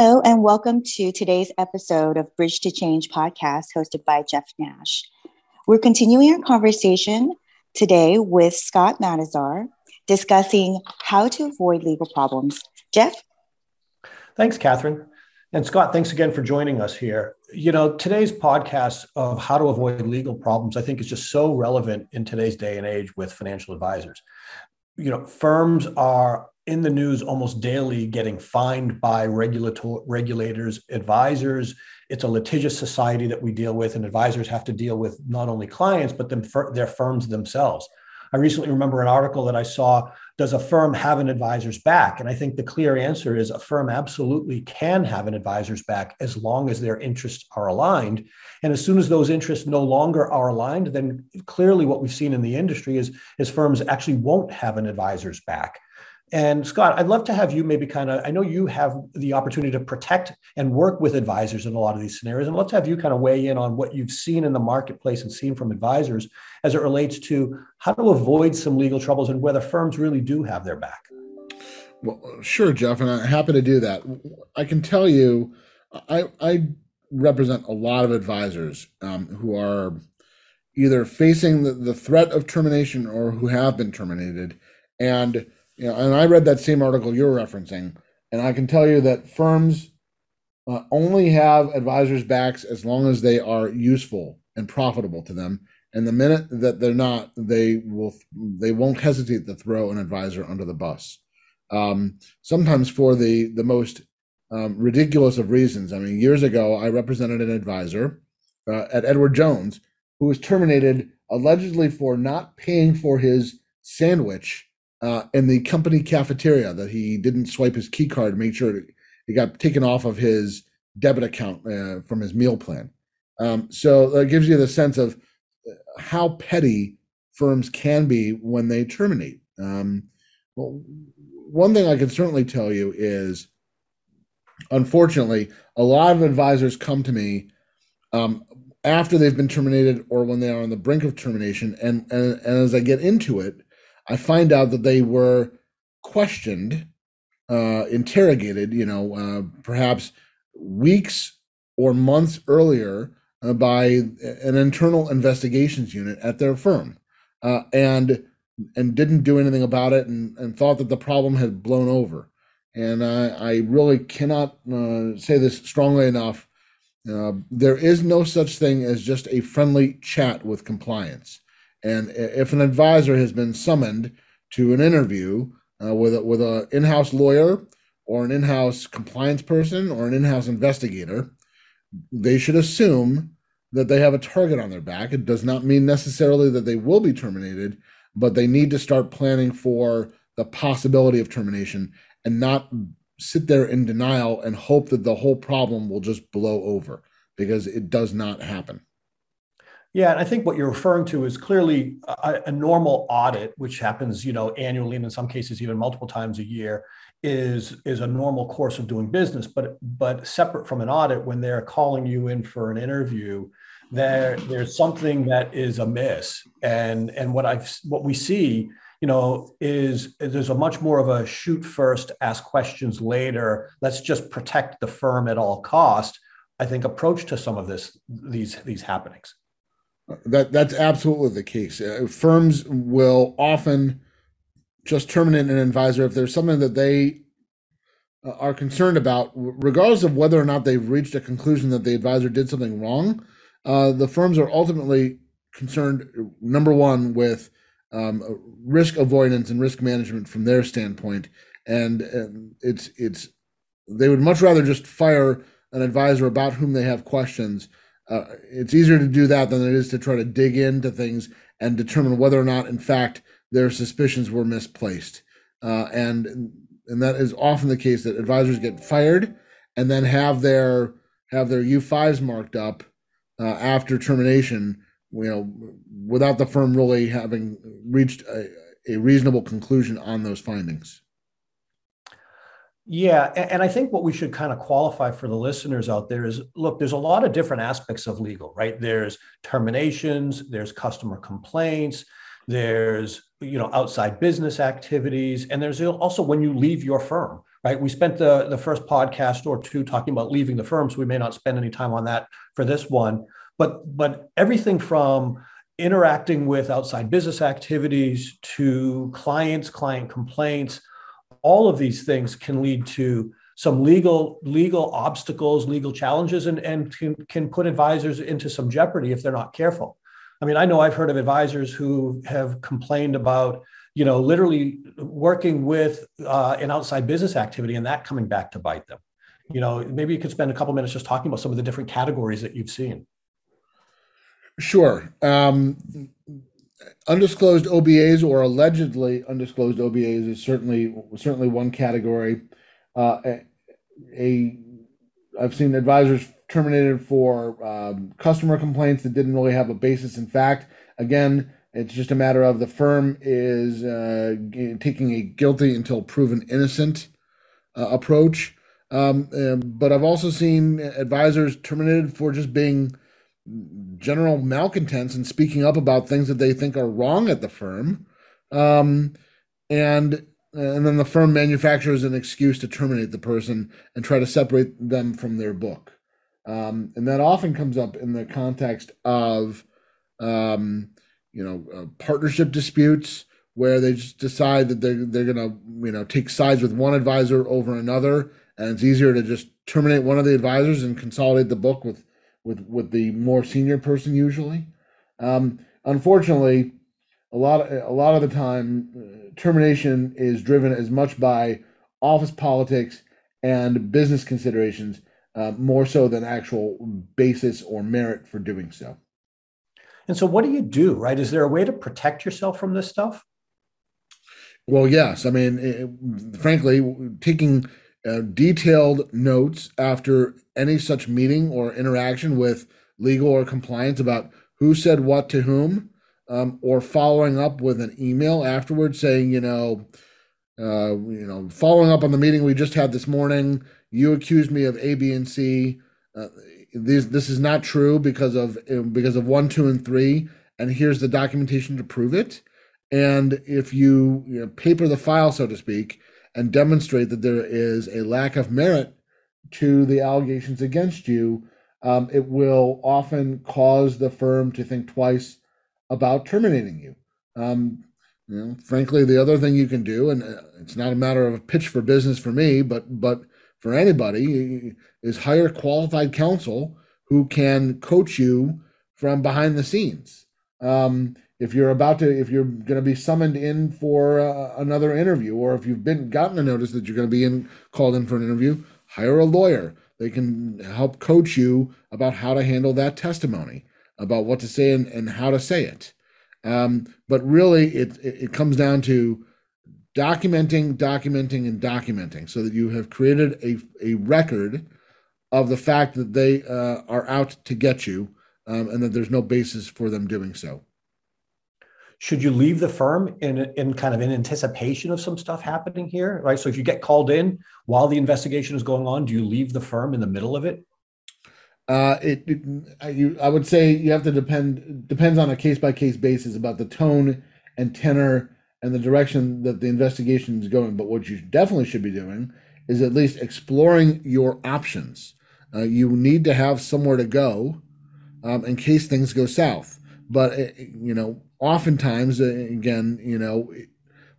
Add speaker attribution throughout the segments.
Speaker 1: Hello, and welcome to today's episode of Bridge to Change podcast hosted by Jeff Nash. We're continuing our conversation today with Scott Matasar discussing how to avoid legal problems. Jeff?
Speaker 2: Thanks, Catherine. And Scott, thanks again for joining us here. You know, today's podcast of how to avoid legal problems, I think, is just so relevant in today's day and age with financial advisors. You know, firms are in the news almost daily getting fined by regulator, regulators, advisors. It's a litigious society that we deal with, and advisors have to deal with not only clients, but them, their firms themselves. I recently remember an article that I saw Does a firm have an advisor's back? And I think the clear answer is a firm absolutely can have an advisor's back as long as their interests are aligned. And as soon as those interests no longer are aligned, then clearly what we've seen in the industry is, is firms actually won't have an advisor's back. And Scott, I'd love to have you maybe kind of, I know you have the opportunity to protect and work with advisors in a lot of these scenarios. And let's have you kind of weigh in on what you've seen in the marketplace and seen from advisors as it relates to how to avoid some legal troubles and whether firms really do have their back.
Speaker 3: Well, sure, Jeff, and I'm happy to do that. I can tell you, I, I represent a lot of advisors um, who are either facing the, the threat of termination or who have been terminated. And you know, and I read that same article you're referencing, and I can tell you that firms uh, only have advisors' backs as long as they are useful and profitable to them. And the minute that they're not, they will they won't hesitate to throw an advisor under the bus. Um, sometimes for the the most um, ridiculous of reasons. I mean, years ago, I represented an advisor uh, at Edward Jones who was terminated allegedly for not paying for his sandwich uh, in the company cafeteria that he didn't swipe his key card to make sure he got taken off of his debit account uh, from his meal plan. Um, so that gives you the sense of uh, how petty firms can be when they terminate. Um, well, one thing I can certainly tell you is, unfortunately, a lot of advisors come to me um, after they've been terminated or when they are on the brink of termination, and, and, and as I get into it, I find out that they were questioned, uh, interrogated, you know, uh, perhaps weeks or months earlier uh, by an internal investigations unit at their firm, uh, and and didn't do anything about it, and, and thought that the problem had blown over. And I, I really cannot uh, say this strongly enough. Uh, there is no such thing as just a friendly chat with compliance. And if an advisor has been summoned to an interview uh, with a, with an in-house lawyer or an in-house compliance person or an in-house investigator, they should assume that they have a target on their back. It does not mean necessarily that they will be terminated, but they need to start planning for the possibility of termination and not sit there in denial and hope that the whole problem will just blow over because it does not happen.
Speaker 2: Yeah, and I think what you're referring to is clearly a, a, normal audit, which happens, you know, annually and in some cases even multiple times a year, is is a normal course of doing business. But but separate from an audit, when they're calling you in for an interview, there there's something that is amiss. And and what I've what we see, you know, is, is there's a much more of a shoot first, ask questions later. Let's just protect the firm at all cost. I think approach to some of this these these happenings.
Speaker 3: That that's absolutely the case. Uh, firms will often just terminate an advisor if there's something that they uh, are concerned about, regardless of whether or not they've reached a conclusion that the advisor did something wrong. Uh, the firms are ultimately concerned, number one, with um, risk avoidance and risk management from their standpoint, and, and it's it's they would much rather just fire an advisor about whom they have questions uh, it's easier to do that than it is to try to dig into things and determine whether or not, in fact, their suspicions were misplaced. Uh, and and that is often the case that advisors get fired and then have their have their U5s marked up uh, after termination, you know, without the firm really having reached a, a reasonable conclusion on those findings.
Speaker 2: Yeah, and I think what we should kind of qualify for the listeners out there is look, there's a lot of different aspects of legal, right? There's terminations, there's customer complaints, there's you know outside business activities, and there's also when you leave your firm, right? We spent the, the first podcast or two talking about leaving the firm, so we may not spend any time on that for this one. But but everything from interacting with outside business activities to clients, client complaints, all of these things can lead to some legal legal obstacles, legal challenges, and, and can, can put advisors into some jeopardy if they're not careful. I mean, I know I've heard of advisors who have complained about, you know, literally working with uh, an outside business activity and that coming back to bite them. You know, maybe you could spend a couple minutes just talking about some of the different categories that you've seen.
Speaker 3: Sure. Um, undisclosed OBAs or allegedly undisclosed OBAs is certainly certainly one category. Uh, a, a I've seen advisors terminated for um, customer complaints that didn't really have a basis in fact. Again, it's just a matter of the firm is uh, taking a guilty until proven innocent uh, approach. Um, but I've also seen advisors terminated for just being general malcontents and speaking up about things that they think are wrong at the firm. Um, and and then the firm manufactures an excuse to terminate the person and try to separate them from their book. Um, and that often comes up in the context of, um, you know, uh, partnership disputes where they just decide that they're they're gonna you know take sides with one advisor over another, and it's easier to just terminate one of the advisors and consolidate the book with with with the more senior person usually. Um, unfortunately, a lot of, a lot of the time, uh, termination is driven as much by office politics and business considerations uh, more so than actual basis or merit for doing so.
Speaker 2: And so, what do you do? Right? Is there a way to protect yourself from this stuff?
Speaker 3: Well, yes. I mean, it, frankly, taking uh, detailed notes after any such meeting or interaction with legal or compliance about who said what to whom, um, or following up with an email afterwards saying, you know, uh, you know, following up on the meeting we just had this morning, you accused me of A, B, and C. Uh, this this is not true because of because of one, two, and three, and here's the documentation to prove it. And if you, you know, paper the file, so to speak, and demonstrate that there is a lack of merit to the allegations against you, um, it will often cause the firm to think twice about terminating you. Um, you know, frankly, the other thing you can do, and uh, it's not a matter of a pitch for business for me, but but for anybody, is hire qualified counsel who can coach you from behind the scenes. Um, if you're about to if you're going to be summoned in for uh, another interview or if you've been gotten a notice that you're going to be in called in for an interview hire a lawyer. They can help coach you about how to handle that testimony about what to say and, and how to say it. Um, but really it, it, it comes down to documenting documenting and documenting so that you have created a, a record of the fact that they uh, are out to get you um, and that there's no basis for them doing so
Speaker 2: should you leave the firm in in kind of in anticipation of some stuff happening here right so if you get called in while the investigation is going on do you leave the firm in the middle of it
Speaker 3: uh, it, it you, I would say you have to depend depends on a case by case basis about the tone and tenor and the direction that the investigation is going. But what you definitely should be doing is at least exploring your options. Uh, you need to have somewhere to go um, in case things go south. But uh, you know, oftentimes, uh, again, you know,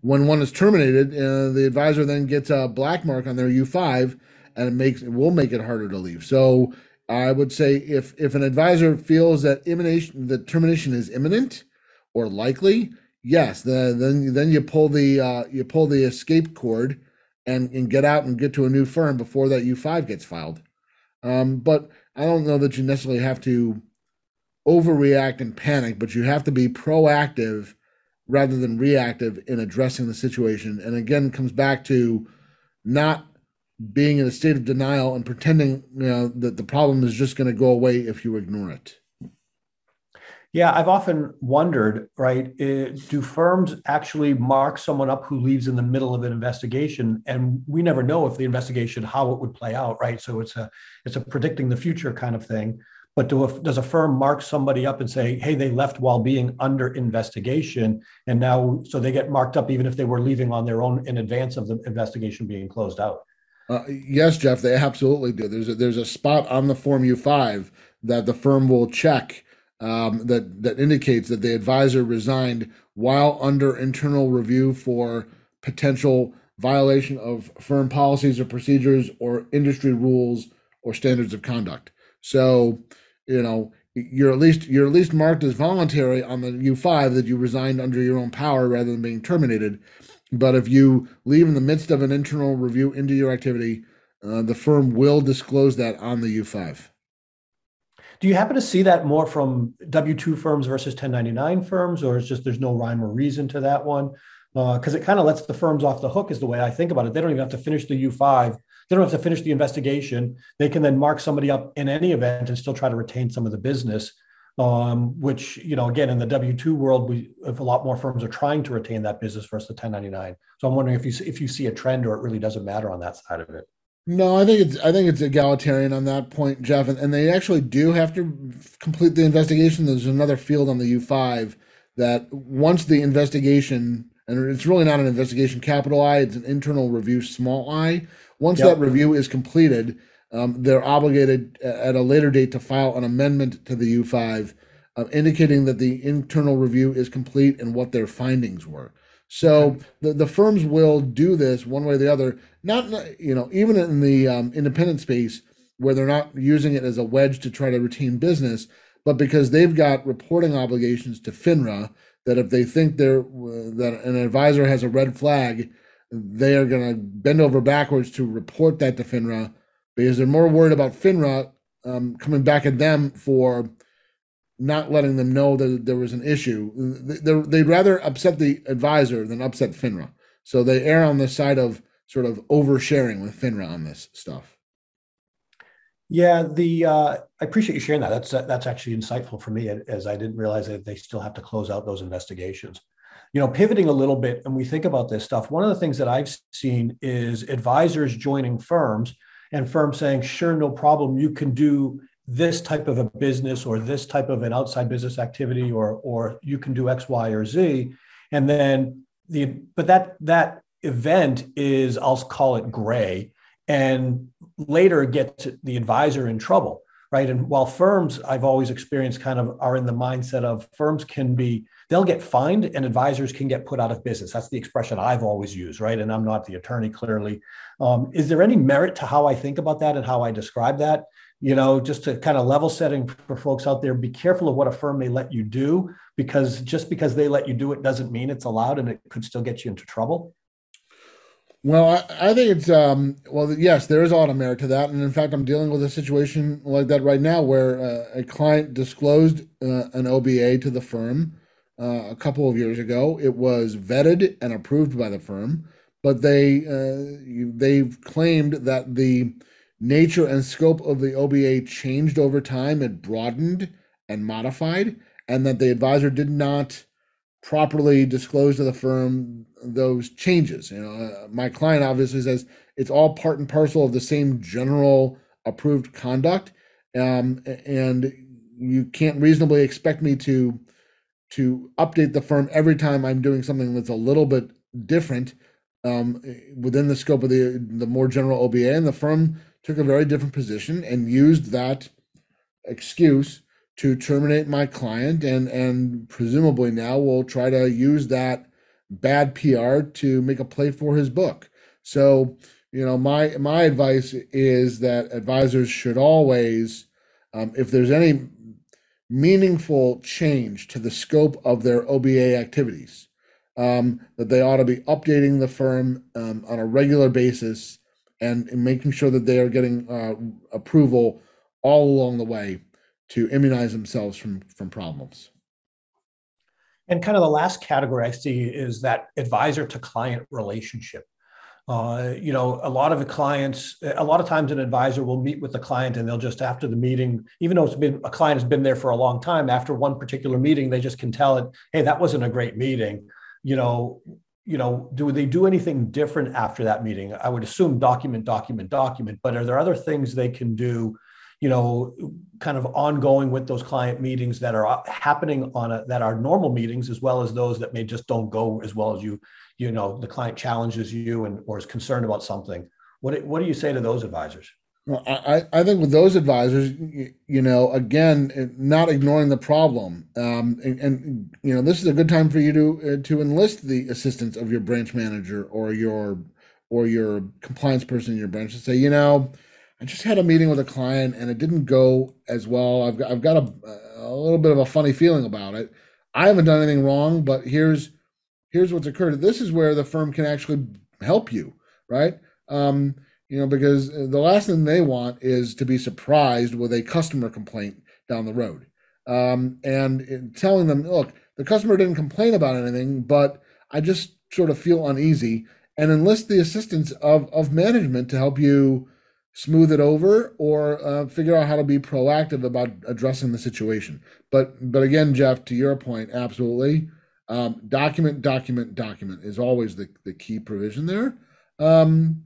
Speaker 3: when one is terminated, uh, the advisor then gets a black mark on their U five, and it makes it will make it harder to leave. So I would say if if an advisor feels that imminent the termination is imminent or likely, yes, the, then then you pull the uh, you pull the escape cord and and get out and get to a new firm before that U five gets filed. Um, but I don't know that you necessarily have to overreact and panic, but you have to be proactive rather than reactive in addressing the situation. And again, comes back to not being in a state of denial and pretending you know that the problem is just going to go away if you ignore it.
Speaker 2: Yeah, I've often wondered, right? Eh, do firms actually mark someone up who leaves in the middle of an investigation, and we never know if the investigation how it would play out, right? So it's a it's a predicting the future kind of thing. But do a, does a firm mark somebody up and say, hey, they left while being under investigation, and now so they get marked up even if they were leaving on their own in advance of the investigation being closed out?
Speaker 3: Uh, yes, Jeff, they absolutely do. There's a, there's a spot on the Form U5 that the firm will check um, that that indicates that the advisor resigned while under internal review for potential violation of firm policies or procedures or industry rules or standards of conduct. So, you know, you're at least you're at least marked as voluntary on the U5 that you resigned under your own power rather than being terminated. But if you leave in the midst of an internal review into your activity, uh, the firm will disclose that on the U5.
Speaker 2: Do you happen to see that more from W 2 firms versus 1099 firms, or it's just there's no rhyme or reason to that one? Because uh, it kind of lets the firms off the hook, is the way I think about it. They don't even have to finish the U5, they don't have to finish the investigation. They can then mark somebody up in any event and still try to retain some of the business. Um, which you know, again, in the W two world, we if a lot more firms are trying to retain that business versus the 1099. So I'm wondering if you if you see a trend, or it really doesn't matter on that side of it.
Speaker 3: No, I think it's I think it's egalitarian on that point, Jeff, and, and they actually do have to complete the investigation. There's another field on the U5 that once the investigation, and it's really not an investigation capital I, it's an internal review small I. Once yep. that review is completed, um, they're obligated at a later date to file an amendment to the U5, uh, indicating that the internal review is complete and what their findings were. So the, the firms will do this one way or the other. Not you know even in the um, independent space where they're not using it as a wedge to try to retain business, but because they've got reporting obligations to FINRA that if they think they're that an advisor has a red flag, they are going to bend over backwards to report that to FINRA because they're more worried about FINRA um, coming back at them for not letting them know that there was an issue. They'd rather upset the advisor than upset FINRA. So they err on the side of sort of oversharing with FINRA on this stuff.
Speaker 2: Yeah, the uh, I appreciate you sharing that. That's that's actually insightful for me, as I didn't realize that they still have to close out those investigations. You know, pivoting a little bit, and we think about this stuff. One of the things that I've seen is advisors joining firms, and firms saying, "Sure, no problem. You can do this type of a business or this type of an outside business activity or or you can do x y or z and then the but that that event is i'll call it gray and later get the advisor in trouble right? And while firms i've always experienced kind of are in the mindset of firms can be they'll get fined and advisors can get put out of business. That's the expression i've always used right? And i'm not the attorney clearly. Um, is there any merit to how i think about that and how i describe that? You know, just to kind of level setting for folks out there, be careful of what a firm may let you do because just because they let you do it doesn't mean it's allowed and it could still get you into trouble.
Speaker 3: Well, I, I think it's um, well, yes, there is a lot of merit to that, and in fact, I'm dealing with a situation like that right now where uh, a client disclosed uh, an OBA to the firm uh, a couple of years ago. It was vetted and approved by the firm, but they uh, they've claimed that the nature and scope of the OBA changed over time, it broadened and modified, and that the advisor did not properly disclose to the firm those changes. You know, uh, my client obviously says it's all part and parcel of the same general approved conduct, um, and you can't reasonably expect me to to update the firm every time I'm doing something that's a little bit different um, within the scope of the the more general OBA, and the firm took a very different position and used that excuse to terminate my client and and presumably now will try to use that bad PR to make a play for his book. So, you know, my my advice is that advisors should always, um, if there's any meaningful change to the scope of their OBA activities, um, that they ought to be updating the firm um, on a regular basis and making sure that they are getting uh, approval all along the way to immunize themselves from from problems.
Speaker 2: And kind of the last category I see is that advisor to client relationship. Uh, you know, a lot of the clients, a lot of times an advisor will meet with the client and they'll just after the meeting, even though it's been a client has been there for a long time, after one particular meeting, they just can tell it, hey, that wasn't a great meeting. You know, you know, do they do anything different after that meeting? I would assume document, document, document, but are there other things they can do, you know, kind of ongoing with those client meetings that are happening on a, that are normal meetings as well as those that may just don't go as well as you, you know, the client challenges you and or is concerned about something. What what do you say to those advisors?
Speaker 3: Well, I, I think with those advisors, you, you know, again, not ignoring the problem, um, and, and, you know, this is a good time for you to uh, to enlist the assistance of your branch manager or your or your compliance person in your branch and say, you know, I just had a meeting with a client and it didn't go as well. I've got I've got a, a little bit of a funny feeling about it. I haven't done anything wrong, but here's here's what's occurred. This is where the firm can actually help you, right? Um, you know, because the last thing they want is to be surprised with a customer complaint down the road. Um, and telling them, look, the customer didn't complain about anything, but I just sort of feel uneasy and enlist the assistance of, of management to help you smooth it over or uh, figure out how to be proactive about addressing the situation. But but again, Jeff, to your point, absolutely. Um, document, document, document is always the, the key provision there. Um,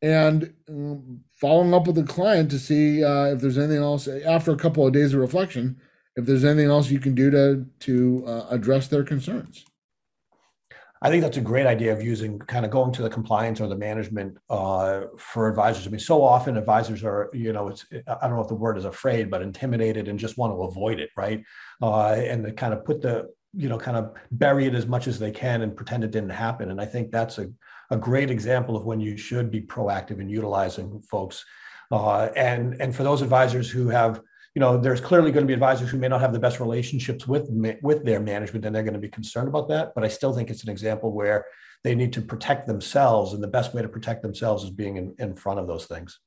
Speaker 3: and um, following up with the client to see uh, if there's anything else after a couple of days of reflection, if there's anything else you can do to to uh, address their concerns.
Speaker 2: I think that's a great idea of using kind of going to the compliance or the management uh, for advisors. I mean, so often advisors are, you know, it's I don't know if the word is afraid, but intimidated and just want to avoid it, right? Uh, and they kind of put the, you know, kind of bury it as much as they can and pretend it didn't happen. And I think that's a, a great example of when you should be proactive in utilizing folks. Uh, and and for those advisors who have you know, there's clearly going to be advisors who may not have the best relationships with with their management, and they're going to be concerned about that. But I still think it's an example where they need to protect themselves, and the best way to protect themselves is being in, in front of those things.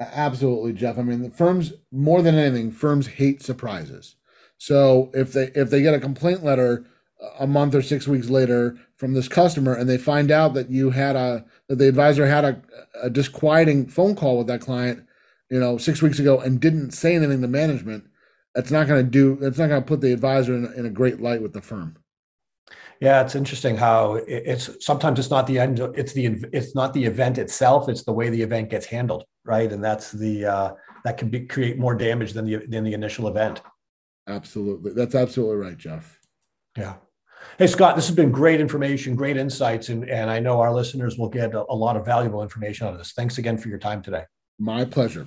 Speaker 3: Absolutely, Jeff. I mean, the firms more than anything, firms hate surprises. So if they if they get a complaint letter uh, a month or six weeks later from this customer, and they find out that you had a that the advisor had a, a disquieting phone call with that client you know, six weeks ago and didn't say anything to management, that's not going to do. That's not going to put the advisor in, in a great light with the firm.
Speaker 2: Yeah, it's interesting how it's sometimes it's not the end. It's the it's not the event itself. It's the way the event gets handled, right? And that's the uh, that can be create more damage than the than the initial event.
Speaker 3: Absolutely, that's absolutely right, Jeff.
Speaker 2: Yeah. Hey Scott, this has been great information, great insights, and and I know our listeners will get a, a lot of valuable information out of this. Thanks again for your time today.
Speaker 3: My pleasure.